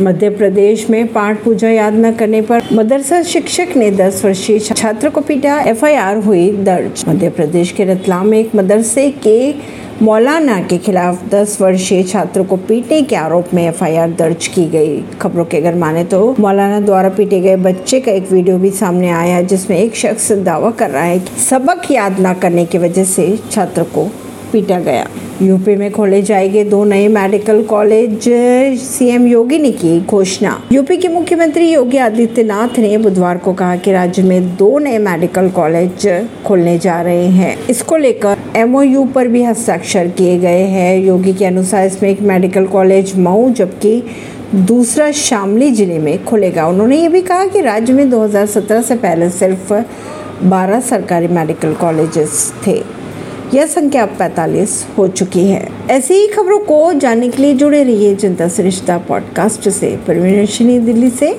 मध्य प्रदेश में पाठ पूजा याद न करने पर मदरसा शिक्षक ने 10 वर्षीय छात्र को पीटा एफआईआर हुई दर्ज। मध्य प्रदेश के रतलाम में एक मदरसे के मौलाना के खिलाफ 10 वर्षीय छात्र को पीटने के आरोप में एफआईआर दर्ज की गई। खबरों के अगर माने तो मौलाना द्वारा पीटे गए बच्चे का एक वीडियो भी सामने आया, जिसमें एक शख्स दावा कर रहा है कि सबक याद न करने की वजह से छात्र को पीटा गया। यूपी में खोले जाएँगे दो नए मेडिकल कॉलेज, सीएम योगी ने की घोषणा। यूपी के मुख्यमंत्री योगी आदित्यनाथ ने बुधवार को कहा कि राज्य में दो नए मेडिकल कॉलेज खोलने जा रहे हैं। इसको लेकर एमओयू पर भी हस्ताक्षर किए गए हैं। योगी के अनुसार इसमें एक मेडिकल कॉलेज मऊ, जबकि दूसरा शामली ज़िले में खुलेगा। उन्होंने ये भी कहा कि राज्य में 2017 से पहले सिर्फ़ 12 सरकारी मेडिकल कॉलेजेस थे। यह संख्या अब पैंतालीस हो चुकी है। ऐसी ही खबरों को जानने के लिए जुड़े रहिए जनता सरिश्ता पॉडकास्ट से। परवीन दिल्ली से।